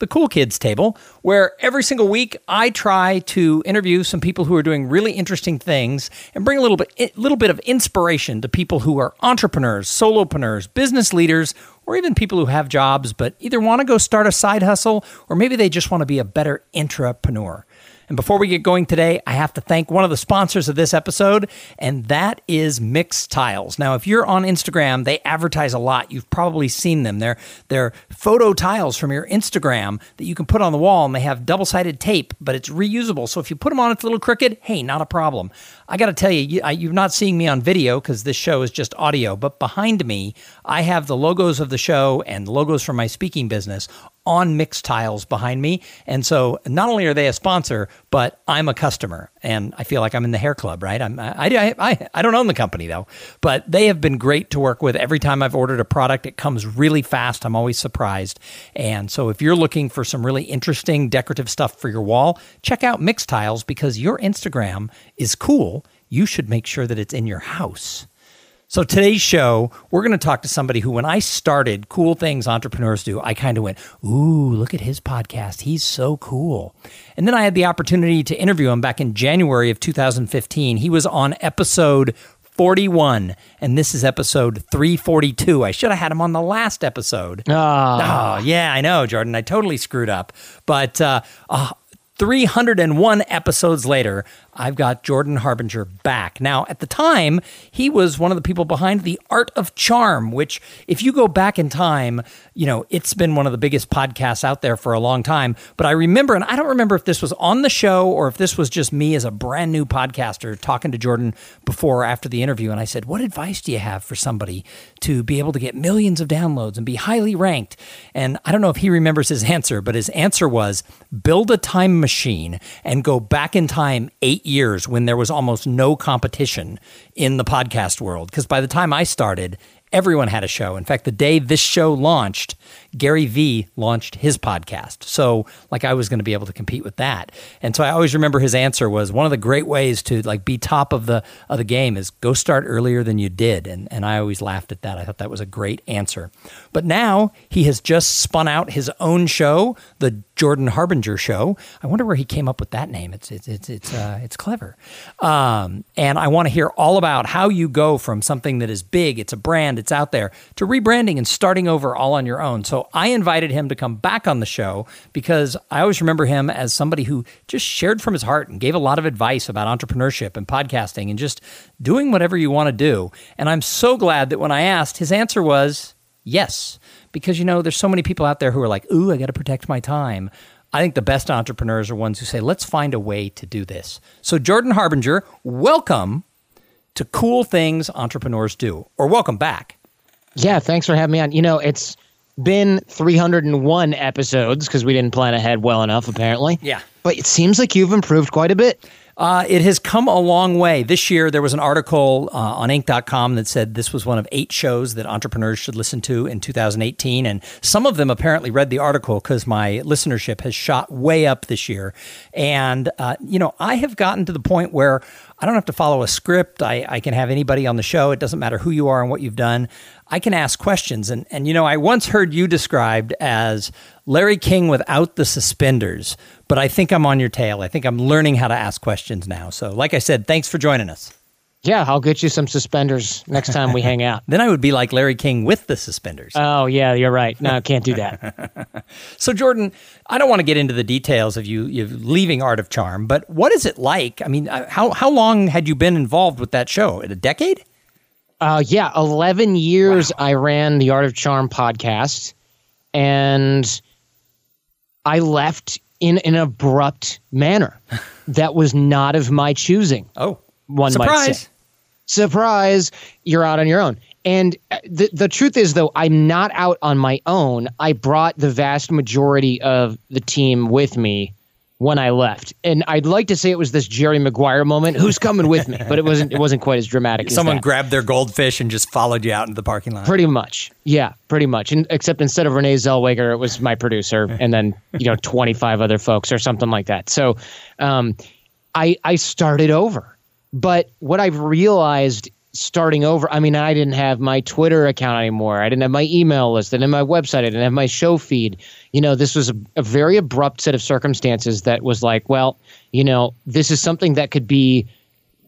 the Cool Kids table, where every single week I try to interview some people who are doing really interesting things and bring a little bit, little bit of inspiration to people who are entrepreneurs, solopreneurs, business leaders, or even people who have jobs but either want to go start a side hustle or maybe they just want to be a better intrapreneur. And before we get going today, I have to thank one of the sponsors of this episode, and that is Mixtiles. Now, if you're on Instagram, they advertise a lot. You've probably seen them. They're, they're photo tiles from your Instagram that you can put on the wall, and they have double sided tape, but it's reusable. So if you put them on, it's a little crooked. Hey, not a problem. I got to tell you, you, you're not seeing me on video because this show is just audio, but behind me, I have the logos of the show and logos from my speaking business on Mixtiles behind me. And so not only are they a sponsor, but I'm a customer and I feel like I'm in the hair club, right? I'm, I, I, I, I don't own the company though, but they have been great to work with. Every time I've ordered a product, it comes really fast. I'm always surprised. And so if you're looking for some really interesting decorative stuff for your wall, check out Mixtiles because your Instagram is cool. You should make sure that it's in your house. So today's show, we're going to talk to somebody who, when I started Cool Things Entrepreneurs Do, I kind of went, "Ooh, look at his podcast. He's so cool." And then I had the opportunity to interview him back in January of 2015. He was on episode 41, and this is episode 342. I should have had him on the last episode. Ah. Oh, yeah, I know, Jordan. I totally screwed up. But uh, uh, 301 episodes later, I've got Jordan Harbinger back. Now, at the time, he was one of the people behind The Art of Charm, which, if you go back in time, you know, it's been one of the biggest podcasts out there for a long time. But I remember, and I don't remember if this was on the show or if this was just me as a brand new podcaster talking to Jordan before or after the interview. And I said, What advice do you have for somebody to be able to get millions of downloads and be highly ranked? And I don't know if he remembers his answer, but his answer was build a time machine and go back in time eight years when there was almost no competition in the podcast world. Because by the time I started, everyone had a show. In fact, the day this show launched, Gary Vee launched his podcast. So, like, I was going to be able to compete with that. And so, I always remember his answer was one of the great ways to like be top of the of the game is go start earlier than you did. And and I always laughed at that. I thought that was a great answer. But now he has just spun out his own show, the Jordan Harbinger Show. I wonder where he came up with that name. It's it's it's it's uh, it's clever. Um, and I want to hear all about how you go from something that is big, it's a brand, it's out there, to rebranding and starting over all on your own. So I invited him to come back on the show because I always remember him as somebody who just shared from his heart and gave a lot of advice about entrepreneurship and podcasting and just doing whatever you want to do. And I'm so glad that when I asked, his answer was yes because you know there's so many people out there who are like ooh i got to protect my time i think the best entrepreneurs are ones who say let's find a way to do this so jordan harbinger welcome to cool things entrepreneurs do or welcome back Yeah, thanks for having me on. You know, it's been 301 episodes because we didn't plan ahead well enough, apparently. Yeah. But it seems like you've improved quite a bit. Uh, it has come a long way. This year, there was an article uh, on Inc.com that said this was one of eight shows that entrepreneurs should listen to in 2018. And some of them apparently read the article because my listenership has shot way up this year. And, uh, you know, I have gotten to the point where I don't have to follow a script. I, I can have anybody on the show. It doesn't matter who you are and what you've done. I can ask questions. And, and, you know, I once heard you described as Larry King without the suspenders, but I think I'm on your tail. I think I'm learning how to ask questions now. So, like I said, thanks for joining us. Yeah, I'll get you some suspenders next time we hang out. Then I would be like Larry King with the suspenders. Oh, yeah, you're right. No, can't do that. so, Jordan, I don't want to get into the details of you, you leaving Art of Charm, but what is it like? I mean, uh, how, how long had you been involved with that show? A decade? Uh, yeah, 11 years I ran the Art of Charm podcast, and I left in an abrupt manner that was not of my choosing. Oh, one might say. surprise. Surprise, you're out on your own. And uh, the the truth is though, I'm not out on my own. I brought the vast majority of the team with me when I left. And I'd like to say it was this Jerry Maguire moment. Who's coming with me? But it wasn't. It wasn't quite as dramatic. Someone as grabbed their goldfish and just followed you out into the parking lot. Pretty much, yeah, pretty much. And except instead of Renee Zellweger, it was my producer, and then you know twenty five other folks or something like that. So, um, I I started over. But what I've realized starting over, I mean, I didn't have my Twitter account anymore. I didn't have my email list. I didn't have my website. I didn't have my show feed. You know, this was a, a very abrupt set of circumstances that was like, well, you know, this is something that could be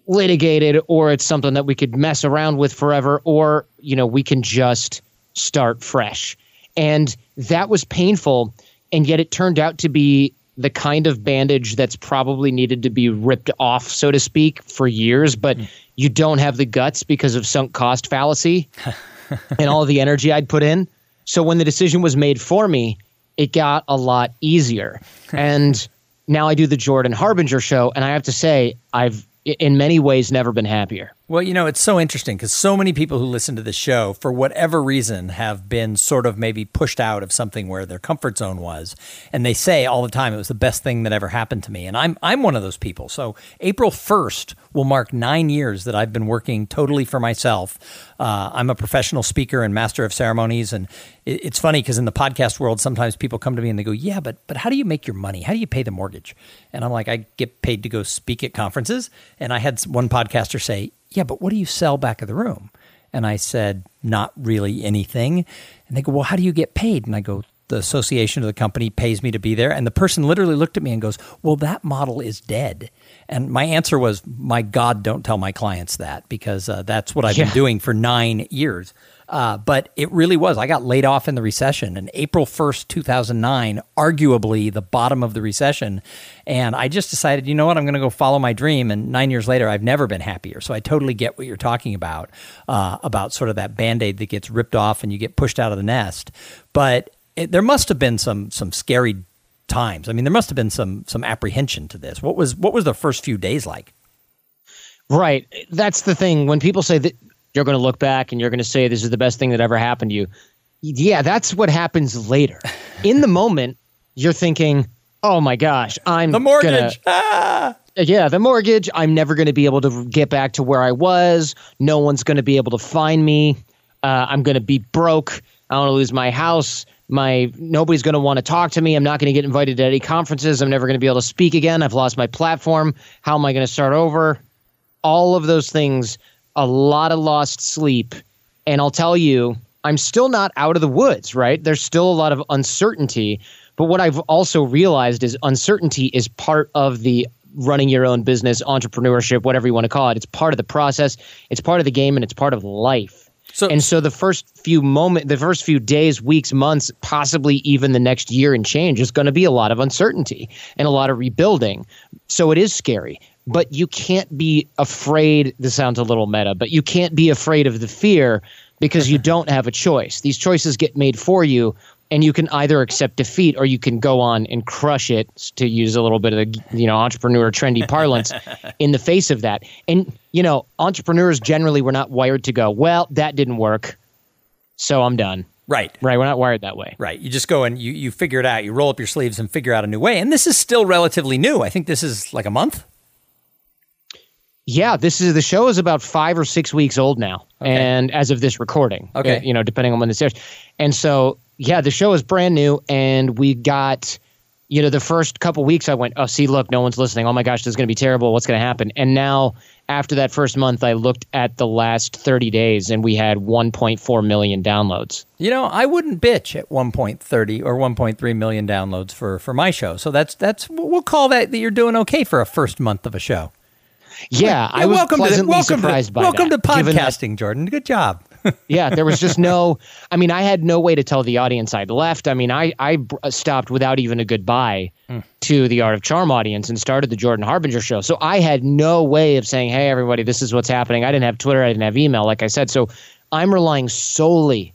litigated or it's something that we could mess around with forever or, you know, we can just start fresh. And that was painful. And yet it turned out to be the kind of bandage that's probably needed to be ripped off, so to speak, for years, but hmm. you don't have the guts because of sunk cost fallacy and all the energy I'd put in. So when the decision was made for me, it got a lot easier. and now I do the Jordan Harbinger show, and I have to say, I've in many ways never been happier. Well, you know, it's so interesting because so many people who listen to the show, for whatever reason, have been sort of maybe pushed out of something where their comfort zone was, and they say all the time it was the best thing that ever happened to me, and I'm I'm one of those people. So April first will mark nine years that I've been working totally for myself. Uh, I'm a professional speaker and master of ceremonies, and it, it's funny because in the podcast world, sometimes people come to me and they go, "Yeah, but but how do you make your money? How do you pay the mortgage?" And I'm like, "I get paid to go speak at conferences." And I had one podcaster say, yeah, but what do you sell back of the room? And I said, not really anything. And they go, well, how do you get paid? And I go, the association of the company pays me to be there. And the person literally looked at me and goes, well, that model is dead. And my answer was, my God, don't tell my clients that because uh, that's what I've yeah. been doing for nine years. Uh, but it really was. I got laid off in the recession, and April 1st, 2009, arguably the bottom of the recession. And I just decided, you know what, I'm going to go follow my dream. And nine years later, I've never been happier. So I totally get what you're talking about, uh, about sort of that band aid that gets ripped off and you get pushed out of the nest. But it, there must have been some some scary times. I mean, there must have been some some apprehension to this. What was what was the first few days like? Right. That's the thing. When people say that you're going to look back and you're going to say this is the best thing that ever happened to you. Yeah, that's what happens later. In the moment, you're thinking, "Oh my gosh, I'm the mortgage." Gonna, ah! Yeah, the mortgage. I'm never going to be able to get back to where I was. No one's going to be able to find me. Uh, I'm going to be broke. I want to lose my house. My nobody's going to want to talk to me. I'm not going to get invited to any conferences. I'm never going to be able to speak again. I've lost my platform. How am I going to start over? All of those things a lot of lost sleep. And I'll tell you, I'm still not out of the woods, right? There's still a lot of uncertainty. But what I've also realized is uncertainty is part of the running your own business, entrepreneurship, whatever you want to call it. It's part of the process, it's part of the game, and it's part of life. So, and so the first few moment, the first few days, weeks, months, possibly even the next year and change is going to be a lot of uncertainty and a lot of rebuilding. So it is scary but you can't be afraid. This sounds a little meta, but you can't be afraid of the fear because you don't have a choice. These choices get made for you, and you can either accept defeat or you can go on and crush it. To use a little bit of the you know entrepreneur trendy parlance, in the face of that. And you know, entrepreneurs generally were not wired to go. Well, that didn't work, so I'm done. Right. Right. We're not wired that way. Right. You just go and you, you figure it out. You roll up your sleeves and figure out a new way. And this is still relatively new. I think this is like a month. Yeah, this is the show is about five or six weeks old now, okay. and as of this recording, okay, uh, you know, depending on when this airs, and so yeah, the show is brand new, and we got, you know, the first couple weeks I went, oh, see, look, no one's listening. Oh my gosh, this is going to be terrible. What's going to happen? And now after that first month, I looked at the last thirty days, and we had 1.4 million downloads. You know, I wouldn't bitch at 1.30 or 1.3 million downloads for for my show. So that's that's we'll call that that you're doing okay for a first month of a show. Yeah, yeah I was welcome pleasantly to, welcome surprised to, by welcome that. Welcome to podcasting, Jordan. Good job. yeah, there was just no. I mean, I had no way to tell the audience I'd left. I mean, I I stopped without even a goodbye mm. to the Art of Charm audience and started the Jordan Harbinger show. So I had no way of saying, "Hey, everybody, this is what's happening." I didn't have Twitter. I didn't have email, like I said. So I'm relying solely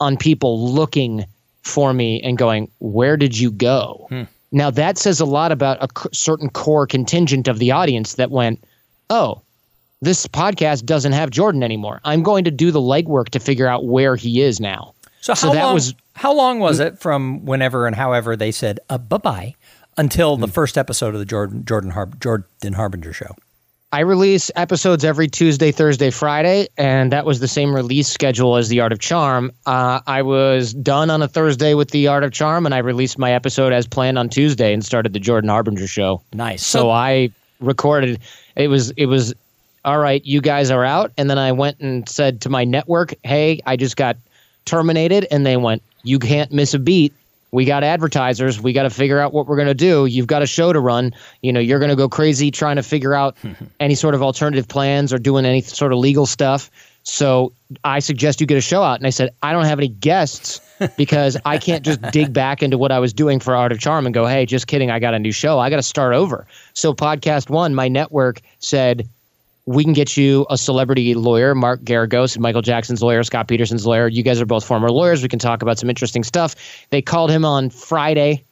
on people looking for me and going, "Where did you go?" Hmm. Now that says a lot about a certain core contingent of the audience that went, "Oh." this podcast doesn't have Jordan anymore. I'm going to do the legwork to figure out where he is now. So, so how that long, was how long was it from whenever and however they said uh, bye bye until the first episode of the Jordan Jordan, Jordan Harbinger show. I release episodes every Tuesday, Thursday, Friday, and that was the same release schedule as The Art of Charm. Uh, I was done on a Thursday with The Art of Charm, and I released my episode as planned on Tuesday and started the Jordan Harbinger show. Nice. So, I recorded. It was it was all right. You guys are out, and then I went and said to my network, "Hey, I just got terminated," and they went, "You can't miss a beat." we got advertisers. We got to figure out what we're going to do. You've got a show to run. You know you're going to go crazy trying to figure out any sort of alternative plans or doing any sort of legal stuff. So i suggest you get a show out. And i said i don't have any guests because i can't just dig back into what i was doing for art of charm and go hey just kidding i got a new show i got to start over so PodcastOne my network said we can get you a celebrity lawyer, Mark Geragos, Michael Jackson's lawyer, Scott Peterson's lawyer. You guys are both former lawyers. We can talk about some interesting stuff. They called him on Friday.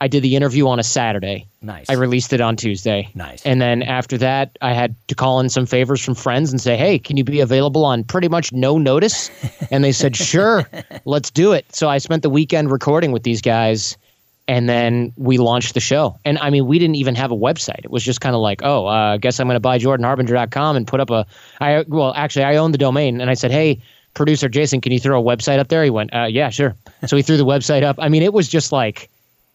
I did the interview on a Saturday. Nice. I released it on Tuesday. Nice. And then after that, I had to call in some favors from friends and say, hey, can you be available on pretty much no notice? and they said, sure, let's do it. So I spent the weekend recording with these guys and then we launched the show. And I mean, we didn't even have a website. It was just kind of like, oh, uh, I guess I'm going to buy JordanHarbinger.com and put up a. I well, actually, I own the domain, and I said, hey, producer Jason, can you throw a website up there? He went, uh, yeah, sure. So he threw the website up. I mean, it was just like,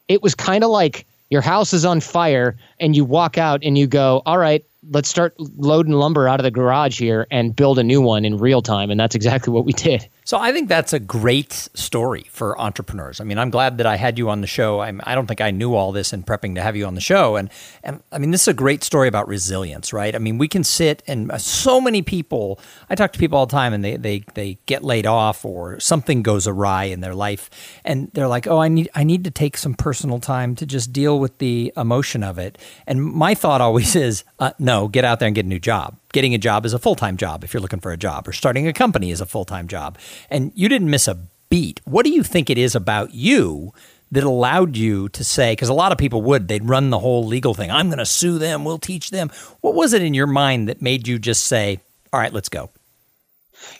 it was kind of like your house is on fire, and you walk out and you go, all right, let's start loading lumber out of the garage here and build a new one in real time. And that's exactly what we did. So I think that's a great story for entrepreneurs. I mean, I'm glad that I had you on the show. I'm, I do not think I knew all this in prepping to have you on the show. And and I mean, this is a great story about resilience, right? I mean, we can sit and uh, so many people. I talk to people all the time, and they they they get laid off or something goes awry in their life, and they're like, "Oh, I need I need to take some personal time to just deal with the emotion of it." And my thought always is, uh, "No, get out there and get a new job." Getting a job is a full time job if you're looking for a job, or starting a company is a full time job. And you didn't miss a beat. What do you think it is about you that allowed you to say, because a lot of people would, they'd run the whole legal thing. I'm going to sue them. We'll teach them. What was it in your mind that made you just say, all right, let's go?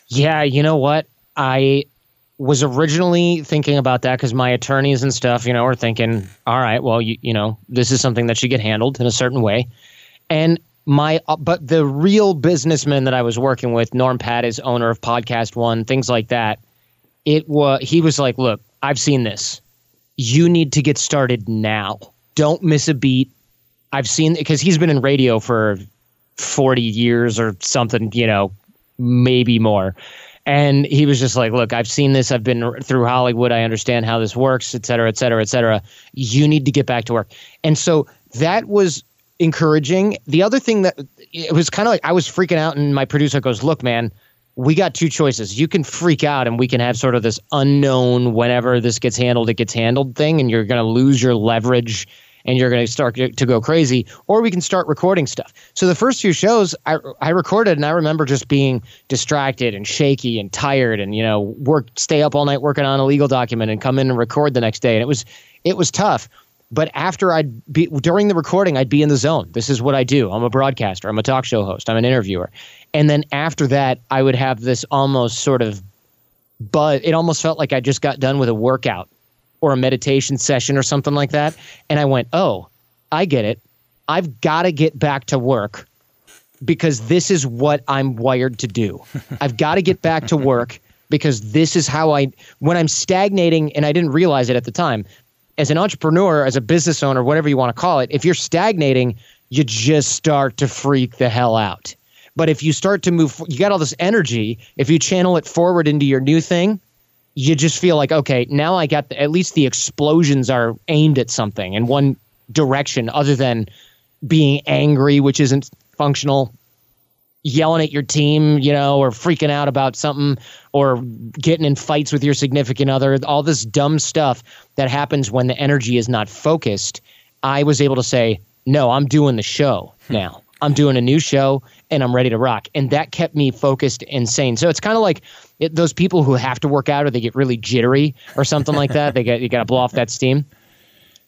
Yeah, you know what? I was originally thinking about that because my attorneys and stuff, you know, are thinking, all right, well, you, you know, this is something that should get handled in a certain way. And my uh, but the real businessman that I was working with, Norm is owner of PodcastOne, things like that. It was he was like, "Look, I've seen this. You need to get started now. Don't miss a beat. I've seen because he's been in radio for forty years or something, you know, maybe more." And he was just like, "Look, I've seen this. I've been through Hollywood. I understand how this works, et cetera, et cetera, et cetera. You need to get back to work." And so that was encouraging. The other thing that it was kind of like I was freaking out, and my producer goes, "Look, man." We got two choices. You can freak out and we can have sort of this unknown, whenever this gets handled, it gets handled thing, and you're going to lose your leverage and you're going to start to go crazy, or we can start recording stuff. So the first few shows I, I recorded, and I remember just being distracted and shaky and tired, and you know, work, stay up all night working on a legal document, and come in and record the next day, and it was it was tough. But after I'd be during the recording, I'd be in the zone. This is what I do. I'm a broadcaster. I'm a talk show host. I'm an interviewer. And then after that, I would have this almost sort of but it almost felt like I just got done with a workout or a meditation session or something like that. And I went, oh, I get it. I've got to get back to work because this is what I'm wired to do. I've got to get back to work because this is how I, when I'm stagnating, and I didn't realize it at the time, as an entrepreneur, as a business owner, whatever you want to call it, if you're stagnating, you just start to freak the hell out. But if you start to move, you got all this energy. If you channel it forward into your new thing, you just feel like, okay, now I got the, at least the explosions are aimed at something in one direction other than being angry, which isn't functional yelling at your team, you know, or freaking out about something or getting in fights with your significant other, all this dumb stuff that happens when the energy is not focused. I was able to say, no, I'm doing the show hmm. now. I'm doing a new show and I'm ready to rock. And that kept me focused and sane. So it's kind of like it, those people who have to work out or they get really jittery or something like that. They get you got to blow off that steam.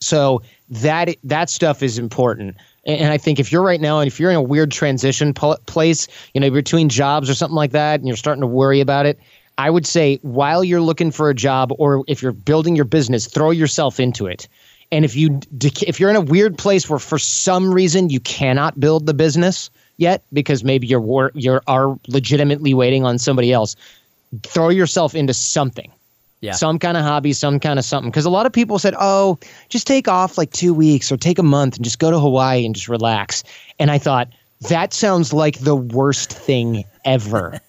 So that that stuff is important. And I think if you're right now, and if you're in a weird transition place, you know, between jobs or something like that, and you're starting to worry about it, I would say while you're looking for a job or if you're building your business, throw yourself into it. And if you if you're in a weird place where for some reason you cannot build the business yet because maybe you're you are legitimately waiting on somebody else, throw yourself into something. Yeah. Some kind of hobby, some kind of something. Because a lot of people said, oh, just take off like two weeks or take a month and just go to Hawaii and just relax. And I thought, that sounds like the worst thing ever.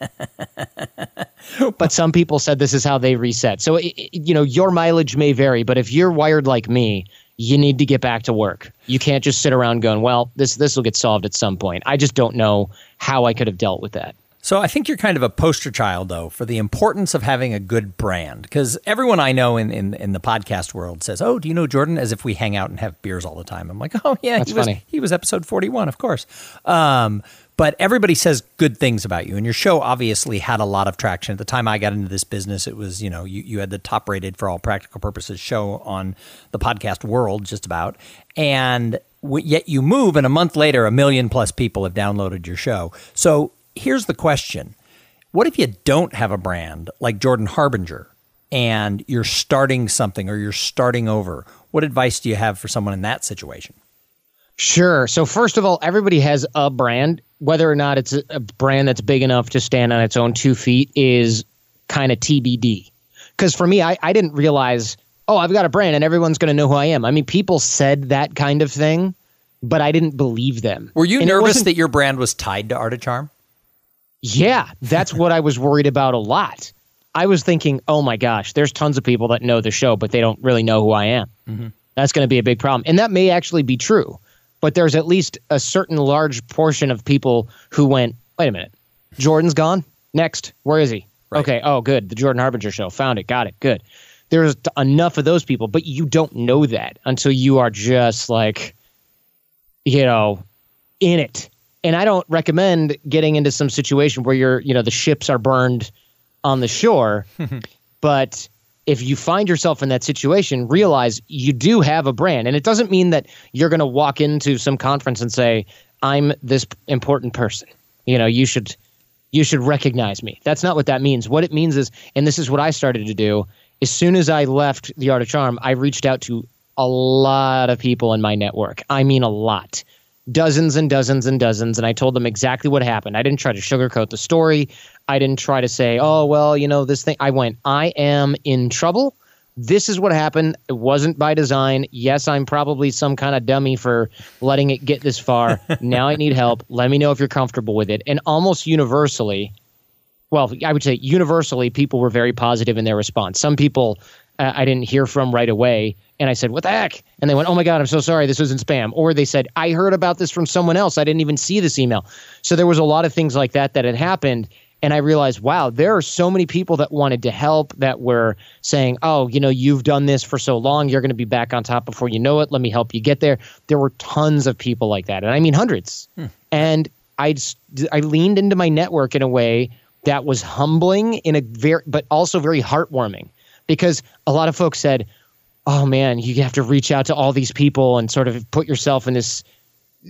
but some people said this is how they reset. So, it, you know, your mileage may vary, but if you're wired like me, you need to get back to work. You can't just sit around going, well, this this will get solved at some point. I just don't know how I could have dealt with that. So I think you're kind of a poster child, though, for the importance of having a good brand. Because everyone I know in, in, in, the podcast world says, "Oh, do you know Jordan?" As if we hang out and have beers all the time. I'm like, "Oh yeah, That's he was he was episode 41, of course." Um, but everybody says good things about you, and your show obviously had a lot of traction. At the time I got into this business, it was you know you, you had the top rated for all practical purposes show on the podcast world, just about, and yet you move, and a month later, a million plus people have downloaded your show. So here's the question What if you don't have a brand like Jordan Harbinger and you're starting something or you're starting over? What advice do you have for someone in that situation? Sure. So, first of all, everybody has a brand. Whether or not it's a brand that's big enough to stand on its own two feet is kind of TBD. Because for me, I, I didn't realize, oh, I've got a brand and everyone's going to know who I am. I mean, people said that kind of thing, but I didn't believe them. Were you And nervous that your brand was tied to Art of Charm? Yeah, that's what I was worried about a lot. I was thinking, oh my gosh, there's tons of people that know the show, but they don't really know who I am. Mm-hmm. That's going to be a big problem. And that may actually be true. But there's at least a certain large portion of people who went, wait a minute, Jordan's gone? Next. Where is he? Right. Okay. Oh, good. The Jordan Harbinger show. Found it. Got it. Good. There's t- enough of those people, but you don't know that until you are just like, you know, in it. And I don't recommend getting into some situation where you're, you know, the ships are burned on the shore. but if you find yourself in that situation, realize you do have a brand. And it doesn't mean that you're going to walk into some conference and say, I'm this important person. You know, you should you should recognize me. That's not what that means. What it means is, and this is what I started to do, as soon as I left the Art of Charm, I reached out to a lot of people in my network. I mean, a lot. Dozens and dozens and dozens. And I told them exactly what happened. I didn't try to sugarcoat the story. I didn't try to say, oh, well, you know, this thing. I went, I am in trouble. This is what happened. It wasn't by design. Yes, I'm probably some kind of dummy for letting it get this far. now I need help. Let me know if you're comfortable with it. And almost universally, well, I would say universally, people were very positive in their response. Some people uh, I didn't hear from right away, and I said, "What the heck?" And they went, "Oh my god, I'm so sorry. This in spam." Or they said, "I heard about this from someone else. I didn't even see this email." So there was a lot of things like that that had happened, and I realized, wow, there are so many people that wanted to help that were saying, "Oh, you know, you've done this for so long. You're going to be back on top before you know it. Let me help you get there." There were tons of people like that, and I mean hundreds. And I I leaned into my network in a way that was humbling in a very but also very heartwarming because a lot of folks said oh man you have to reach out to all these people and sort of put yourself in this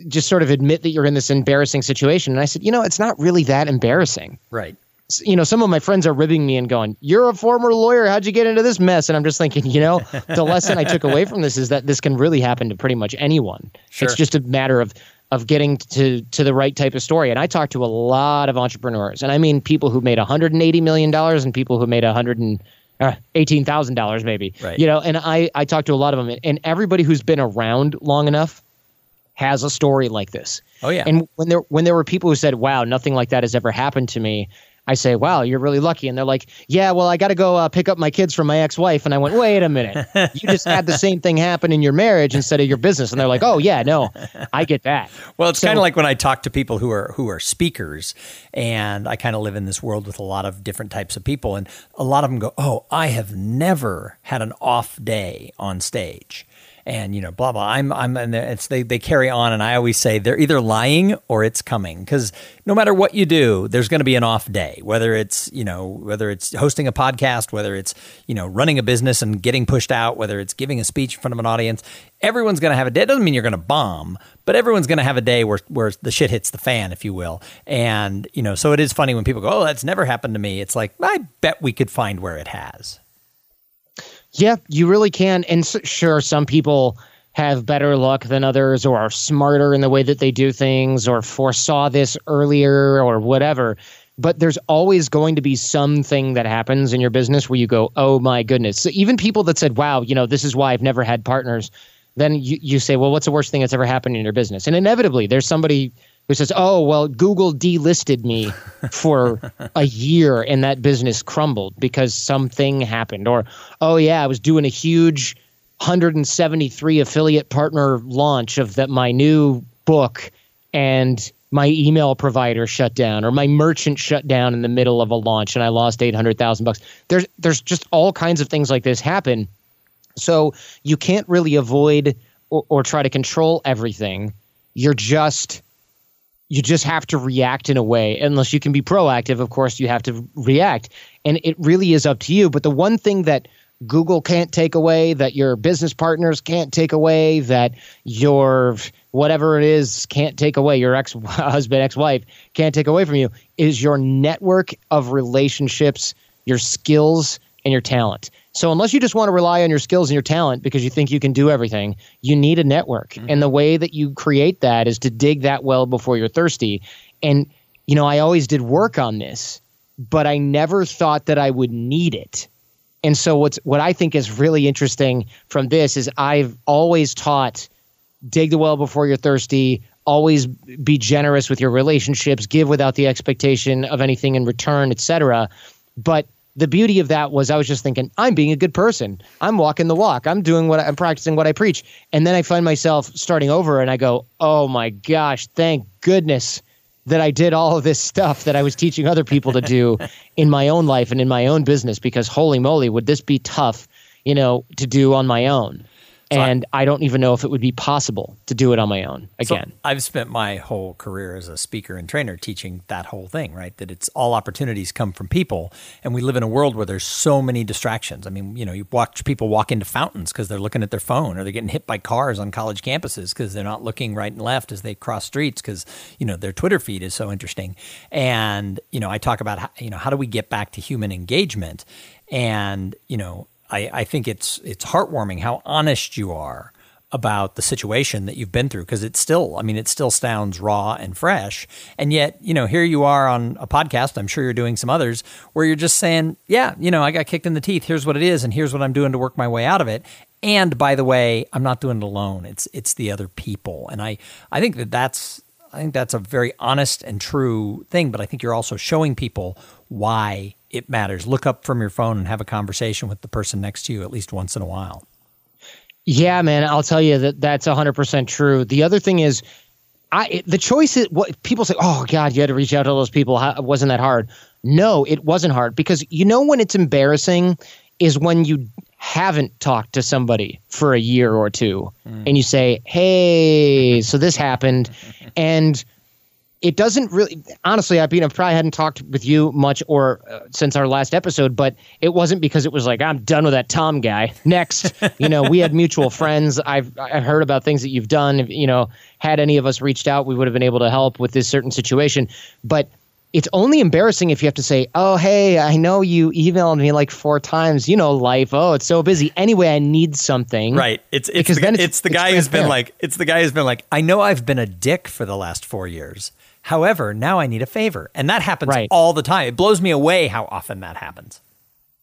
just sort of admit that you're in this embarrassing situation. And i said you know it's not really that embarrassing. Right. You know some of my friends are ribbing me and going you're a former lawyer. How'd you get into this mess? And i'm just thinking you know the lesson i took away from this is that this can really happen to pretty much anyone. Sure. it's just a matter of of getting to to the right type of story. And i talked to a lot of entrepreneurs and i mean people who made 180 million dollars and people who made 100 and uh, eighteen thousand dollars maybe Right. you know and i i talked to a lot of them and everybody who's been around long enough has a story like this Oh, yeah. and when there when there were people who said, "Wow, nothing like that has ever happened to me," I say, "Wow, you're really lucky." And they're like, "Yeah, well, I got to go uh, pick up my kids from my ex-wife." And I went, "Wait a minute, you just had the same thing happen in your marriage instead of your business." And they're like, "Oh yeah, no, I get that." Well, it's So- kind of like when I talk to people who are who are speakers, and I kind of live in this world with a lot of different types of people, and a lot of them go, "Oh, I have never had an off day on stage." And you know, blah blah. I'm I'm, and it's they they carry on, and I always say they're either lying or it's coming because no matter what you do, there's going to be an off day. Whether it's you know whether it's hosting a podcast, whether it's you know running a business and getting pushed out, whether it's giving a speech in front of an audience, everyone's going to have a day. It doesn't mean you're going to bomb, but everyone's going to have a day where where the shit hits the fan, if you will. And you know, so it is funny when people go, "Oh, that's never happened to me." It's like I bet we could find where it has. Yeah, you really can. And sure, some people have better luck than others or are smarter in the way that they do things or foresaw this earlier or whatever. But there's always going to be something that happens in your business where you go, oh my goodness. So even people that said, wow, you know, this is why I've never had partners, then you, you say, well, what's the worst thing that's ever happened in your business? And inevitably, there's somebody who says, oh, well, Google delisted me for a year and that business crumbled because something happened. Or, oh, yeah, I was doing a huge 173 affiliate partner launch of that my new book and my email provider shut down or my merchant shut down in the middle of a launch and I lost 800,000 bucks. There's there's just all kinds of things like this happen. So you can't really avoid or, or try to control everything. You're just you just have to react in a way. Unless you can be proactive of course you have to react. And it really is up to you. But the one thing that Google can't take away, that your business partners can't take away, that your whatever it is can't take away, your ex husband, ex wife can't take away from you, is your network of relationships, your skills, and your talent. So, unless you just want to rely on your skills and your talent because you think you can do everything, you need a network. Mm-hmm. And the way that you create that is to dig that well before you're thirsty. And, you know, I always did work on this, but I never thought that I would need it and so what's what I think is really interesting from this is I've always taught dig the well before you're thirsty, always be generous with your relationships, give without the expectation of anything in return, etc. But the beauty of that was I was just thinking, I'm being a good person. I'm walking the walk. I'm doing what I'm practicing what I preach. And then I find myself starting over and I go, "Oh my gosh, thank goodness that I did all of this stuff that I was teaching other people to do in my own life and in my own business because holy moly, would this be tough, you know, to do on my own? And I, I, don't even know if it would be possible to do it on my own again. So I've spent my whole career as a speaker and trainer teaching that whole thing, right? That it's all opportunities come from people, and we live in a world where there's so many distractions. I mean, you know, you watch people walk into fountains because they're looking at their phone, or they're getting hit by cars on college campuses because they're not looking right and left as they cross streets because you know their Twitter feed is so interesting. And you know, I talk about how, you know how do we get back to human engagement, and you know I, I think it's it's heartwarming how honest you are about the situation that you've been through because it's still i mean it still sounds raw and fresh. And yet you know here you are on a podcast i'm sure you're doing some others where you're just saying yeah you know i got kicked in the teeth. Here's what it is and here's what i'm doing to work my way out of it. And by the way i'm not doing it alone. It's it's the other people. And i i think that that's i think that's a very honest and true thing but i think you're also showing people why it matters. Look up from your phone and have a conversation with the person next to you at least once in a while. Yeah, man, I'll tell you that that's 100% true. The other thing is I the choice is what people say, "Oh god, you had to reach out to those people. How, wasn't that hard?" No, it wasn't hard because you know when it's embarrassing is when you haven't talked to somebody for a year or two mm. and you say, "Hey, so this happened." and it doesn't really honestly i mean i probably hadn't talked with you much or uh, since our last episode but it wasn't because it was like i'm done with that tom guy next you know we had mutual friends i've i heard about things that you've done you know had any of us reached out we would have been able to help with this certain situation but it's only embarrassing if you have to say, "Oh, hey, I know you emailed me like four times. You know, life. Oh, it's so busy. Anyway, I need something." Right. It's it's because the, then it's, it's the guy who's been like, it's the guy who's been like, "I know I've been a dick for the last four years, However, now I need a favor. And that happens right. all the time. It blows me away how often that happens.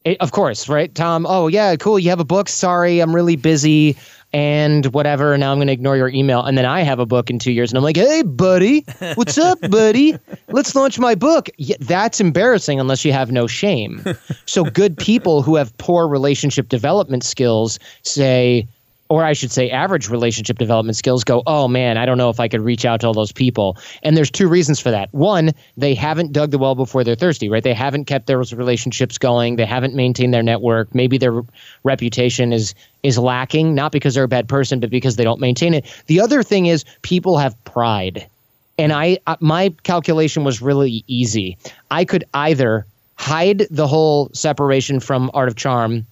It, of course, right, Tom? Oh, yeah, cool. You have a book. Sorry, I'm really busy and whatever. Now I'm going to ignore your email. And then I have a book in two years. And I'm like, hey, buddy, what's up, buddy? Let's launch my book. Yeah, that's embarrassing unless you have no shame. so good people who have poor relationship development skills say, or I should say, average relationship development skills go, oh man, I don't know if I could reach out to all those people. And there's two reasons for that. One, they haven't dug the well before they're thirsty, right? They haven't kept their relationships going. They haven't maintained their network. Maybe their reputation is is lacking, not because they're a bad person, but because they don't maintain it. The other thing is people have pride. And I, uh, my calculation was really easy. I could either hide the whole separation from Art of Charm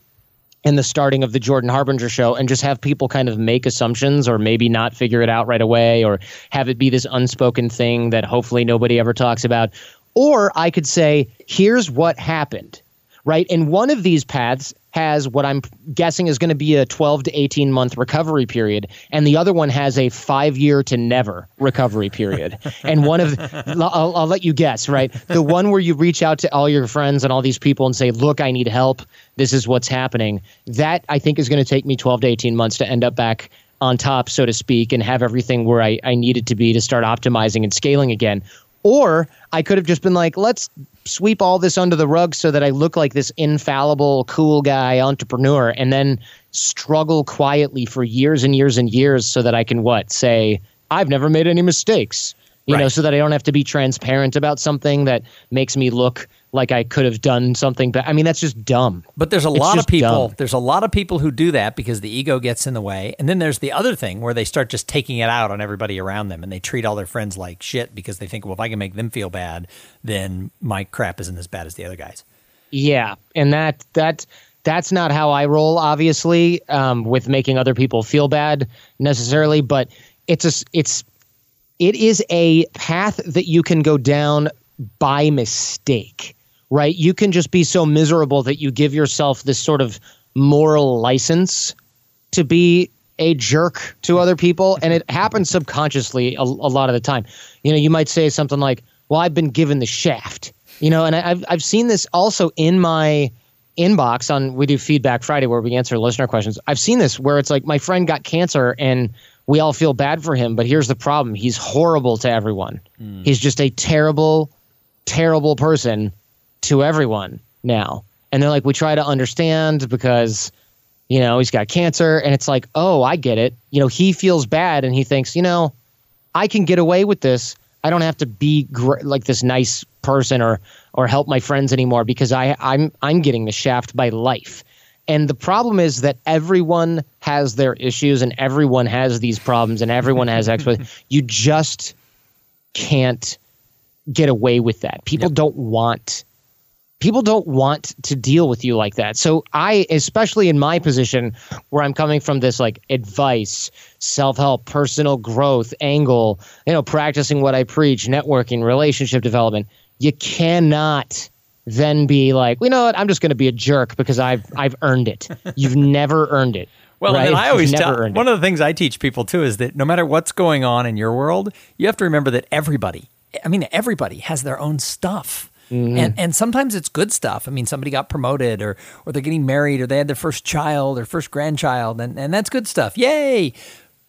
in the starting of the Jordan Harbinger show and just have people kind of make assumptions or maybe not figure it out right away or have it be this unspoken thing that hopefully nobody ever talks about. Or I could say, here's what happened, right? And one of these paths has what I'm guessing is going to be a 12 to 18 month recovery period, and the other one has a five year to never recovery period. and one of, I'll, I'll let you guess, right? The one where you reach out to all your friends and all these people and say, "Look, I need help. This is what's happening." That I think is going to take me 12 to 18 months to end up back on top, so to speak, and have everything where I, I need it to be to start optimizing and scaling again. Or I could have just been like, let's sweep all this under the rug so that I look like this infallible, cool guy entrepreneur and then struggle quietly for years and years and years so that I can what? Say, I've never made any mistakes. You right. know, so that I don't have to be transparent about something that makes me look like I could have done something. But I mean, that's just dumb. But there's a it's lot of people. Dumb. There's a lot of people who do that because the ego gets in the way. And then there's the other thing where they start just taking it out on everybody around them, and they treat all their friends like shit because they think, well, if I can make them feel bad, then my crap isn't as bad as the other guys. Yeah, and that that that's not how I roll. Obviously, um, with making other people feel bad necessarily, but it's a it's it is a path that you can go down by mistake right? You can just be so miserable that you give yourself this sort of moral license to be a jerk to other people. And it happens subconsciously a, a lot of the time. You know, you might say something like, well, I've been given the shaft, you know, and I've, I've seen this also in my inbox on we do feedback friday where we answer listener questions i've seen this where it's like my friend got cancer and we all feel bad for him but here's the problem he's horrible to everyone mm. he's just a terrible terrible person to everyone now. And they're like, we try to understand because, you know, he's got cancer. And it's like, oh, I get it. You know, he feels bad and he thinks, you know, I can get away with this. I don't have to be gr- like this nice person or or help my friends anymore because I I'm I'm getting the shaft by life. And the problem is that everyone has their issues and everyone has these problems and everyone has exploits. you just can't get away with that. People yep. don't want people don't want to deal with you like that. So I, especially in my position where I'm coming from this like advice, self-help, personal growth angle, you know, practicing what I preach, networking, relationship development, you cannot then be like, you know what, I'm just going to be a jerk because I've I've earned it. You've never earned it. Well, right? and I always tell one of the things I teach people too is that no matter what's going on in your world, you have to remember that everybody, I mean, everybody has their own stuff. Mm-hmm. And and sometimes it's good stuff. I mean, somebody got promoted or or they're getting married or they had their first child or first grandchild and and that's good stuff. Yay.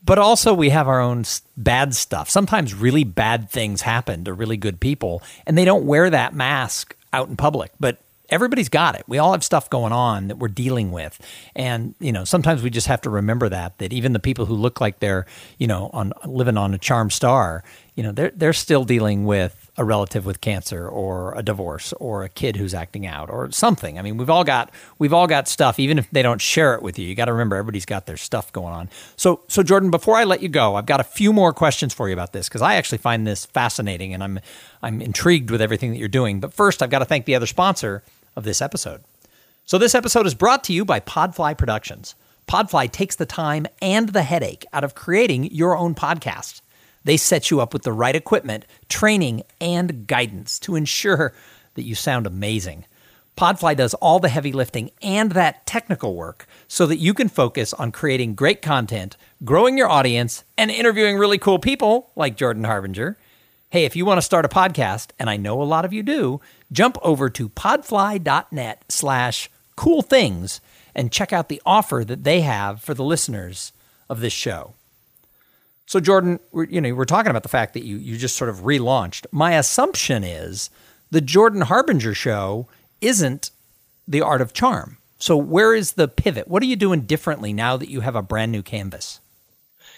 But also we have our own bad stuff. Sometimes really bad things happen to really good people and they don't wear that mask out in public. But everybody's got it. We all have stuff going on that we're dealing with. And, you know, sometimes we just have to remember that, that even the people who look like they're, you know, on living on a charm star, you know, they're, they're still dealing with a relative with cancer or a divorce or a kid who's acting out or something. I mean, we've all got we've all got stuff even if they don't share it with you. You got to remember everybody's got their stuff going on. So so Jordan, before I let you go, I've got a few more questions for you about this because I actually find this fascinating and I'm I'm intrigued with everything that you're doing. But first, I've got to thank the other sponsor of this episode. So this episode is brought to you by Podfly Productions. Podfly takes the time and the headache out of creating your own podcast. They set you up with the right equipment, training, and guidance to ensure that you sound amazing. Podfly does all the heavy lifting and that technical work so that you can focus on creating great content, growing your audience, and interviewing really cool people like Jordan Harbinger. Hey, if you want to start a podcast, and I know a lot of you do, jump over to podfly.net slash cool things and check out the offer that they have for the listeners of this show. So, Jordan, we're, you know, we're talking about the fact that you you just sort of relaunched. My assumption is the Jordan Harbinger show isn't the art of charm. So, where is the pivot? What are you doing differently now that you have a brand new canvas?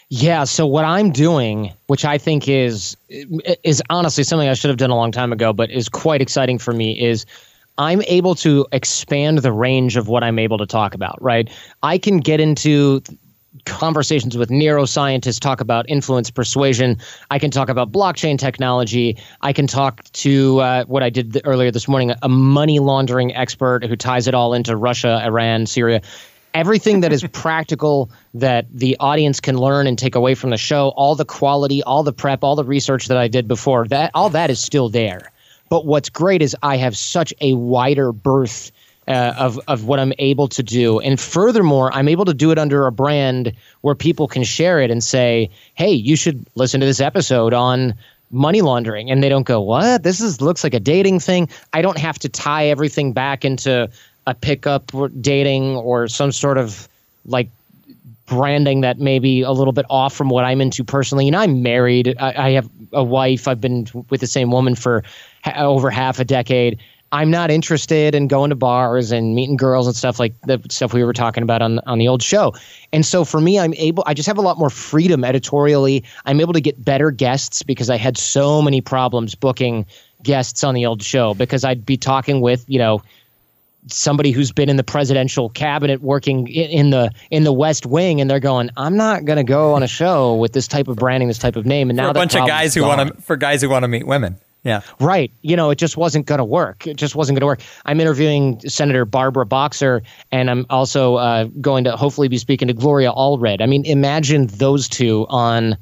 Yeah, so what I'm doing, which I think is is honestly something I should have done a long time ago, but is quite exciting for me, is I'm able to expand the range of what I'm able to talk about, right? I can get into conversations with neuroscientists talk about influence persuasion. I can talk about blockchain technology. I can talk to uh, what I did earlier this morning a money laundering expert who ties it all into Russia, Iran, Syria. Everything that is practical that the audience can learn and take away from the show, all the quality, all the prep, all the research that I did before, that all that is still there. But what's great is I have such a wider berth uh, of of what I'm able to do, and furthermore, I'm able to do it under a brand where people can share it and say, "Hey, you should listen to this episode on." money laundering and they don't go what this is looks like a dating thing i don't have to tie everything back into a pickup or dating or some sort of like branding that may be a little bit off from what I'm into personally. You know, I'm married. I, I have a wife. I've been with the same woman for ha- over half a decade. I'm not interested in going to bars and meeting girls and stuff like the stuff we were talking about on on the old show. And so for me, I'm able. I just have a lot more freedom editorially. I'm able to get better guests because I had so many problems booking guests on the old show because I'd be talking with you know somebody who's been in the presidential cabinet working in the in the West Wing, and they're going, "I'm not going to go on a show with this type of branding, this type of name." And now for a bunch of guys who want to for guys who want to meet women. Yeah. Right. You know, it just wasn't going to work. It just wasn't going to work. I'm interviewing Senator Barbara Boxer, and I'm also uh, going to hopefully be speaking to Gloria Allred. I mean, imagine those two on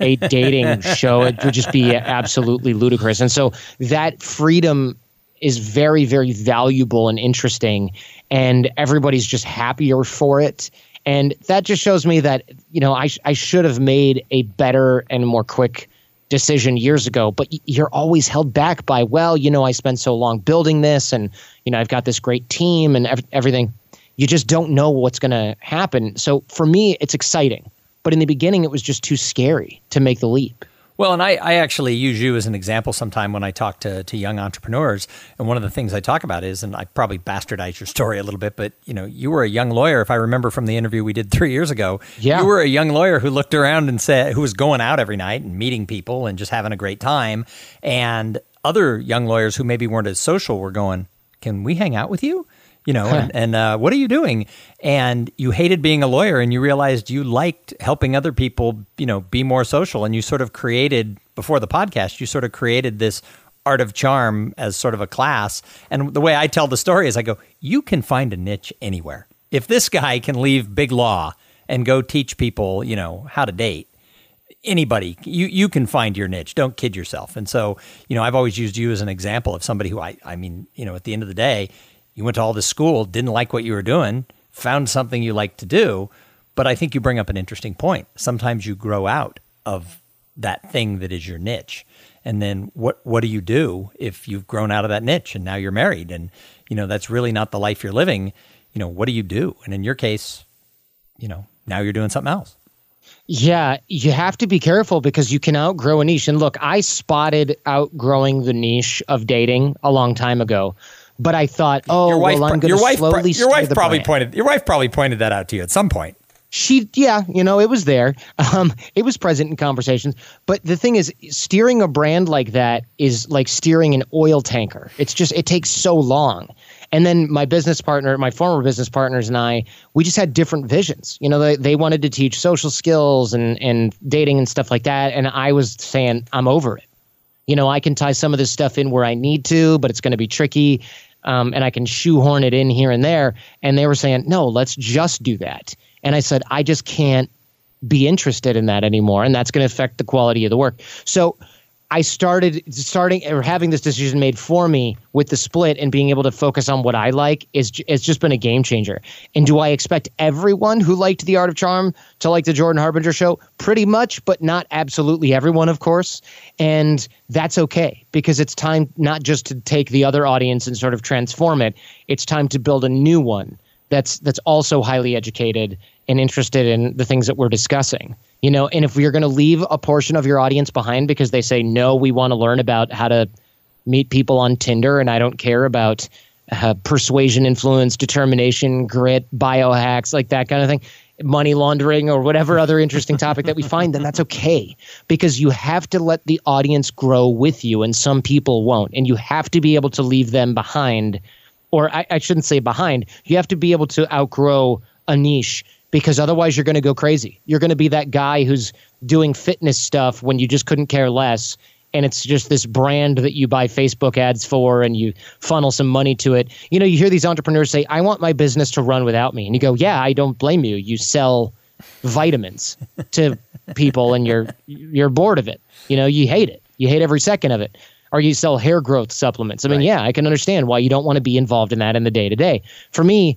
a dating show. It would just be absolutely ludicrous. And so that freedom is very, very valuable and interesting, and everybody's just happier for it. And that just shows me that you know I I should have made a better and more quick decision years ago. But you're always held back by well, you know, I spent so long building this, and you know I've got this great team and ev- everything. You just don't know what's going to happen. So for me, it's exciting. But in the beginning, it was just too scary to make the leap. Well, and I, I actually use you as an example sometime when I talk to, to young entrepreneurs. And one of the things I talk about is, and I probably bastardized your story a little bit, but you know, you were a young lawyer. If I remember from the interview we did three years ago, yeah. you were a young lawyer who looked around and said, who was going out every night and meeting people and just having a great time. And other young lawyers who maybe weren't as social were going, can we hang out with you? You know, and, and uh, what are you doing? And you hated being a lawyer, and you realized you liked helping other people, you know, be more social. And you sort of created before the podcast, you sort of created this art of charm as sort of a class. And the way I tell the story is, I go, you can find a niche anywhere. If this guy can leave big law and go teach people, you know, how to date, anybody you you can find your niche don't kid yourself and so you know i've always used you as an example of somebody who i i mean you know at the end of the day you went to all this school, didn't like what you were doing, found something you like to do. But I think you bring up an interesting point. Sometimes you grow out of that thing that is your niche. And then what what do you do if you've grown out of that niche and now you're married and you know that's really not the life you're living? You know, what do you do? And in your case, you know, now you're doing something else. Yeah, you have to be careful because you can outgrow a niche. And look, I spotted outgrowing the niche of dating a long time ago but I thought, oh, your wife, well, I'm going to slowly. Your wife probably brand. pointed. Your wife probably pointed that out to you at some point. She, yeah, you know, it was there. Um, it was present in conversations. But the thing is, steering a brand like that is like steering an oil tanker. It's just it takes so long. And then my business partner, my former business partners, and I, we just had different visions. You know, they, they wanted to teach social skills and and dating and stuff like that, and I was saying, I'm over it. You know, I can tie some of this stuff in where I need to, but it's going to be tricky um, and I can shoehorn it in here and there. And they were saying, no, let's just do that. And I said, I just can't be interested in that anymore. And that's going to affect the quality of the work. So I started starting or having this decision made for me with the split and being able to focus on what I like is it's just been a game changer. And do I expect everyone who liked The Art of Charm to like the Jordan Harbinger show? Pretty much, but not absolutely everyone, of course. And that's okay because it's time not just to take the other audience and sort of transform it. It's time to build a new one that's that's also highly educated and interested in the things that we're discussing. You know and if you're going to leave a portion of your audience behind because they say no we want to learn about how to meet people on tinder and i don't care about uh, persuasion influence determination grit biohacks like that kind of thing money laundering or whatever other interesting topic that we find then that's okay. Because you have to let the audience grow with you and some people won't. And you have to be able to leave them behind or I, I shouldn't say behind you have to be able to outgrow a niche because otherwise you're going to go crazy. You're going to be that guy who's doing fitness stuff when you just couldn't care less. And it's just this brand that you buy Facebook ads for and you funnel some money to it. You know, you hear these entrepreneurs say, I want my business to run without me. And you go, Yeah, I don't blame you. You sell vitamins to people and you're you're bored of it. You know, you hate it. You hate every second of it. or you sell hair growth supplements. I mean, Right. yeah, I can understand why you don't want to be involved in that in the day to day. For me,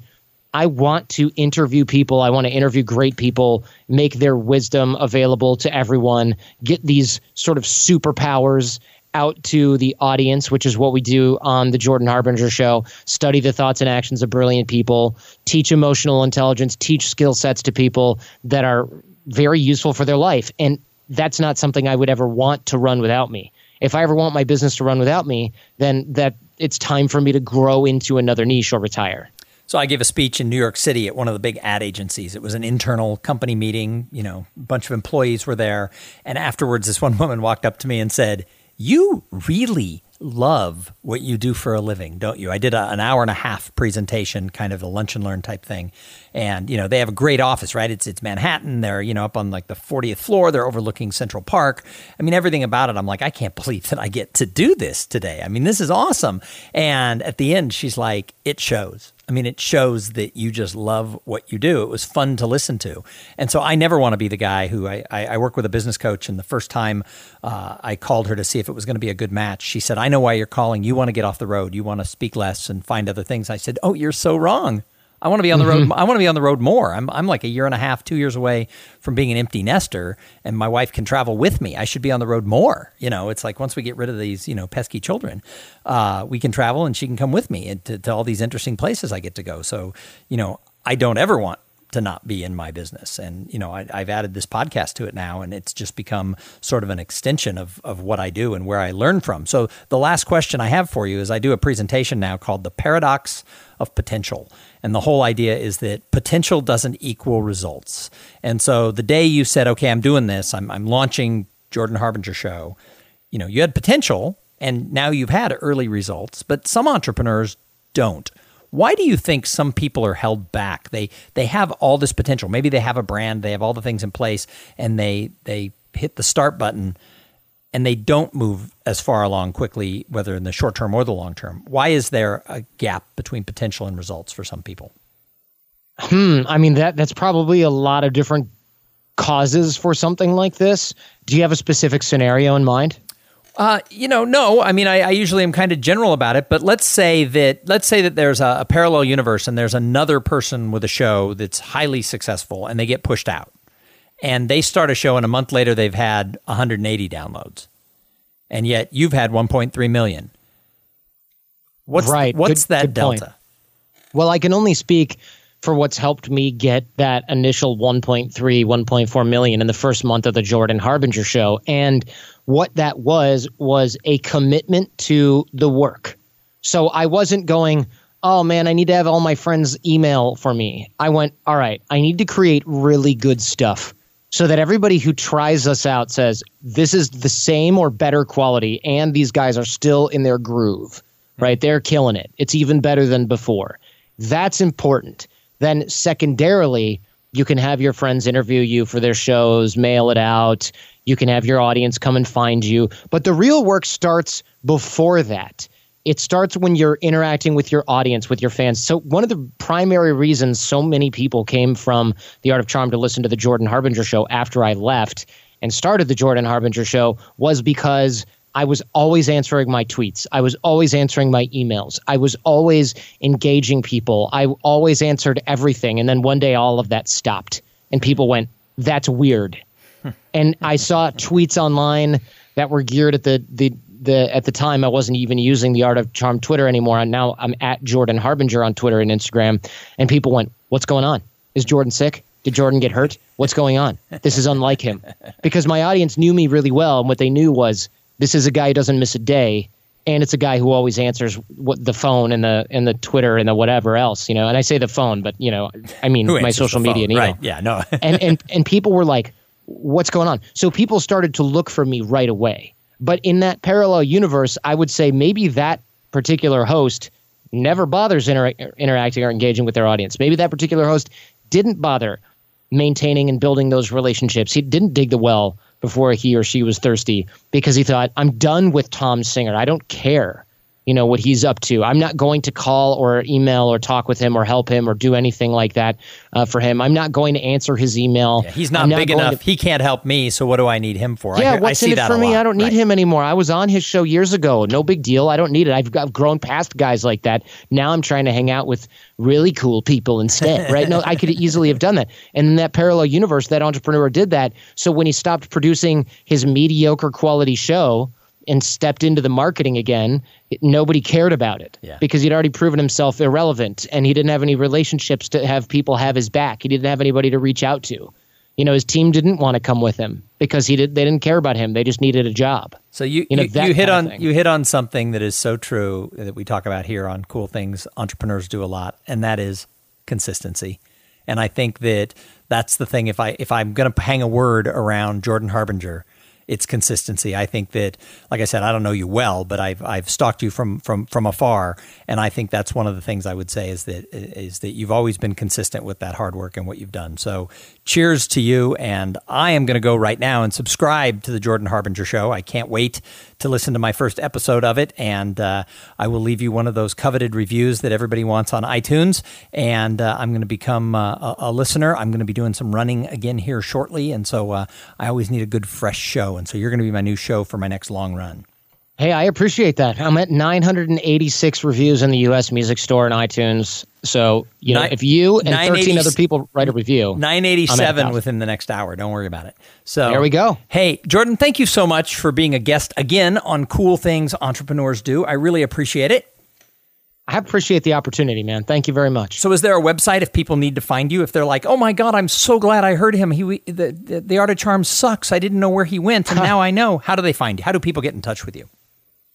I want to interview people. I want to interview great people, make their wisdom available to everyone, get these sort of superpowers out to the audience, which is what we do on the Jordan Harbinger show. Study the thoughts and actions of brilliant people, teach emotional intelligence, teach skill sets to people that are very useful for their life. And that's not something I would ever want to run without me. If I ever want my business to run without me, then that it's time for me to grow into another niche or retire. So I gave a speech in New York City at one of the big ad agencies. It was an internal company meeting. You know, a bunch of employees were there. And afterwards, this one woman walked up to me and said, You really love what you do for a living, don't you? I did a, an hour and a half presentation, kind of a lunch and learn type thing. And, you know, they have a great office, right? It's, it's Manhattan. They're, you know, up on like the 40th floor. They're overlooking Central Park. I mean, everything about it. I'm like, I can't believe that I get to do this today. I mean, this is awesome. And at the end, she's like, it shows. I mean, it shows that you just love what you do. It was fun to listen to. And so I never want to be the guy who I, I, I work with a business coach. And the first time uh, I called her to see if it was going to be a good match, she said, I know why you're calling. You want to get off the road. You want to speak less and find other things. I said, Oh, you're so wrong. I want to be on the road. I want to be on the road more. I'm, I'm like a year and a half, two years away from being an empty nester, and my wife can travel with me. I should be on the road more. You know, it's like once we get rid of these, you know, pesky children, uh, we can travel and she can come with me and to, to all these interesting places I get to go. So, you know, I don't ever want to not be in my business. And, you know, I, I've added this podcast to it now, and it's just become sort of an extension of, of what I do and where I learn from. So, the last question I have for you is I do a presentation now called The Paradox of Potential. And the whole idea is that potential doesn't equal results. And so, the day you said, okay, I'm doing this, I'm, I'm launching Jordan Harbinger Show, you know, you had potential and now you've had early results, but some entrepreneurs don't. Why do you think some people are held back? They they have all this potential. Maybe they have a brand, they have all the things in place, and they they hit the start button and they don't move as far along quickly, whether in the short term or the long term. Why is there a gap between potential and results for some people? Hmm. I mean that that's probably a lot of different causes for something like this. Do you have a specific scenario in mind? Uh, you know, no. I mean, I, I usually am kind of general about it, but let's say that let's say that there's a, a parallel universe and there's another person with a show that's highly successful and they get pushed out, and they start a show and a month later they've had 180 downloads, and yet you've had 1.3 million. What's Right. What's Good- that good point. delta? Well, I can only speak for what's helped me get that initial 1.3, 1.4 million in the first month of the Jordan Harbinger show. And what that was, was a commitment to the work. So I wasn't going, oh man, I need to have all my friends email for me. I went, all right, I need to create really good stuff so that everybody who tries us out says, this is the same or better quality, and these guys are still in their groove, right? Mm-hmm. They're killing it. It's even better than before. That's important. Then, secondarily, you can have your friends interview you for their shows, mail it out. You can have your audience come and find you. But the real work starts before that. It starts when you're interacting with your audience, with your fans. So, one of the primary reasons so many people came from The Art of Charm to listen to the Jordan Harbinger show after I left and started the Jordan Harbinger show was because I was always answering my tweets. I was always answering my emails. I was always engaging people. I always answered everything. And then one day all of that stopped. And people went, that's weird. and I saw tweets online that were geared at the, the, the at the time I wasn't even using the Art of Charm Twitter anymore. And now I'm at Jordan Harbinger on Twitter and Instagram. And people went, What's going on? Is Jordan sick? Did Jordan get hurt? What's going on? This is unlike him. Because my audience knew me really well, and what they knew was this is a guy who doesn't miss a day, and it's a guy who always answers what the phone and the and the Twitter and the whatever else, you know. And I say the phone, but you know, I mean my social media phone? and email Right? Yeah. No. and and and people were like, "What's going on?" So people started to look for me right away. But in that parallel universe, I would say maybe that particular host never bothers inter- interacting or engaging with their audience. Maybe that particular host didn't bother maintaining and building those relationships. He didn't dig the well before he or she was thirsty because he thought, "I'm done with Thom Singer. I don't care." You know what he's up to. I'm not going to call or email or talk with him or help him or do anything like that uh, for him. I'm not going to answer his email. Yeah, he's not, not big enough. To, he can't help me. So what do I need him for? Yeah, I, what's I in it for me? I don't need right. him anymore. I was on his show years ago. No big deal. I don't need it. I've, I've grown past guys like that. Now I'm trying to hang out with really cool people instead. Right? no, I could easily have done that. And in that parallel universe, that entrepreneur did that. So when he stopped producing his mediocre quality show and stepped into the marketing again, nobody cared about it yeah. because he'd already proven himself irrelevant and he didn't have any relationships to have people have his back. He didn't have anybody to reach out to. You know, his team didn't want to come with him because he did. They didn't care about him. They just needed a job. So you you, know, you, you hit on you hit on something that is so true that we talk about here on Cool Things Entrepreneurs Do a Lot, and that is consistency. And I think that that's the thing. If I if I'm going to hang a word around Jordan Harbinger, its consistency. I think that, like I said, I don't know you well, but I've I've stalked you from from from afar, and I think that's one of the things I would say is that is that you've always been consistent with that hard work and what you've done. So, cheers to you, and I am going to go right now and subscribe to the Jordan Harbinger Show. I can't wait to listen to my first episode of it, and uh, I will leave you one of those coveted reviews that everybody wants on iTunes, and uh, I'm going to become uh, a, a, listener. I'm going to be doing some running again here shortly, and so uh, I always need a good fresh show, and so you're going to be my new show for my next long run. Hey, I appreciate that. I'm at 986 reviews in the U.S. Music Store and iTunes. So, you know, Nine, if you and 13 other people write a review, 987 within the next hour. Don't worry about it. So, there we go. Hey, Jordan, thank you so much for being a guest again on Cool Things Entrepreneurs Do. I really appreciate it. I appreciate the opportunity, man. Thank you very much. So, is there a website if people need to find you? If they're like, "Oh my God, I'm so glad I heard him. He the the, the Art of Charm sucks. I didn't know where he went, and now I know." How do they find you? How do people get in touch with you?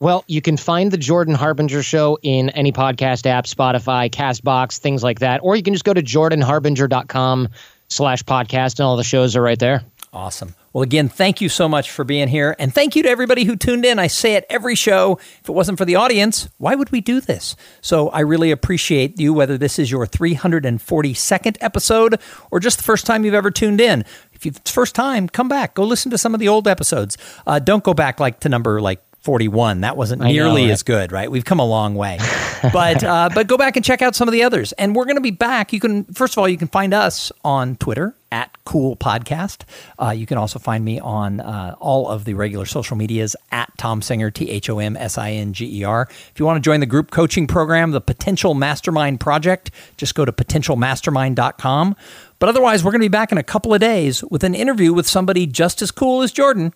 Well, you can find the Jordan Harbinger show in any podcast app, Spotify, Castbox, things like that. Or you can just go to jordanharbinger.com slash podcast and all the shows are right there. Awesome. Well, again, thank you so much for being here. And thank you to everybody who tuned in. I say it every show. If it wasn't for the audience, why would we do this? So I really appreciate you, whether this is your 342nd episode or just the first time you've ever tuned in. If it's first time, come back. Go listen to some of the old episodes. Uh, don't go back like to number like 41. That wasn't nearly know, right? as good, right? We've come a long way. but uh, but go back and check out some of the others. And we're going to be back. You can first of all, you can find us on Twitter at Cool Podcast. Uh, you can also find me on uh, all of the regular social medias at Thom Singer, T H O M S I N G E R. If you want to join the group coaching program, the Potential Mastermind Project, just go to potentialmastermind.com. But otherwise, we're going to be back in a couple of days with an interview with somebody just as cool as Jordan.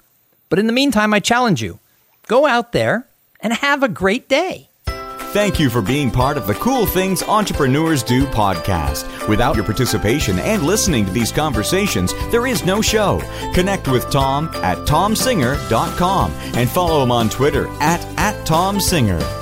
But in the meantime, I challenge you go out there and have a great day. Thank you for being part of the Cool Things Entrepreneurs Do podcast. Without your participation and listening to these conversations, there is no show. Connect with Tom at thomsinger.com and follow him on Twitter at, at thomsinger.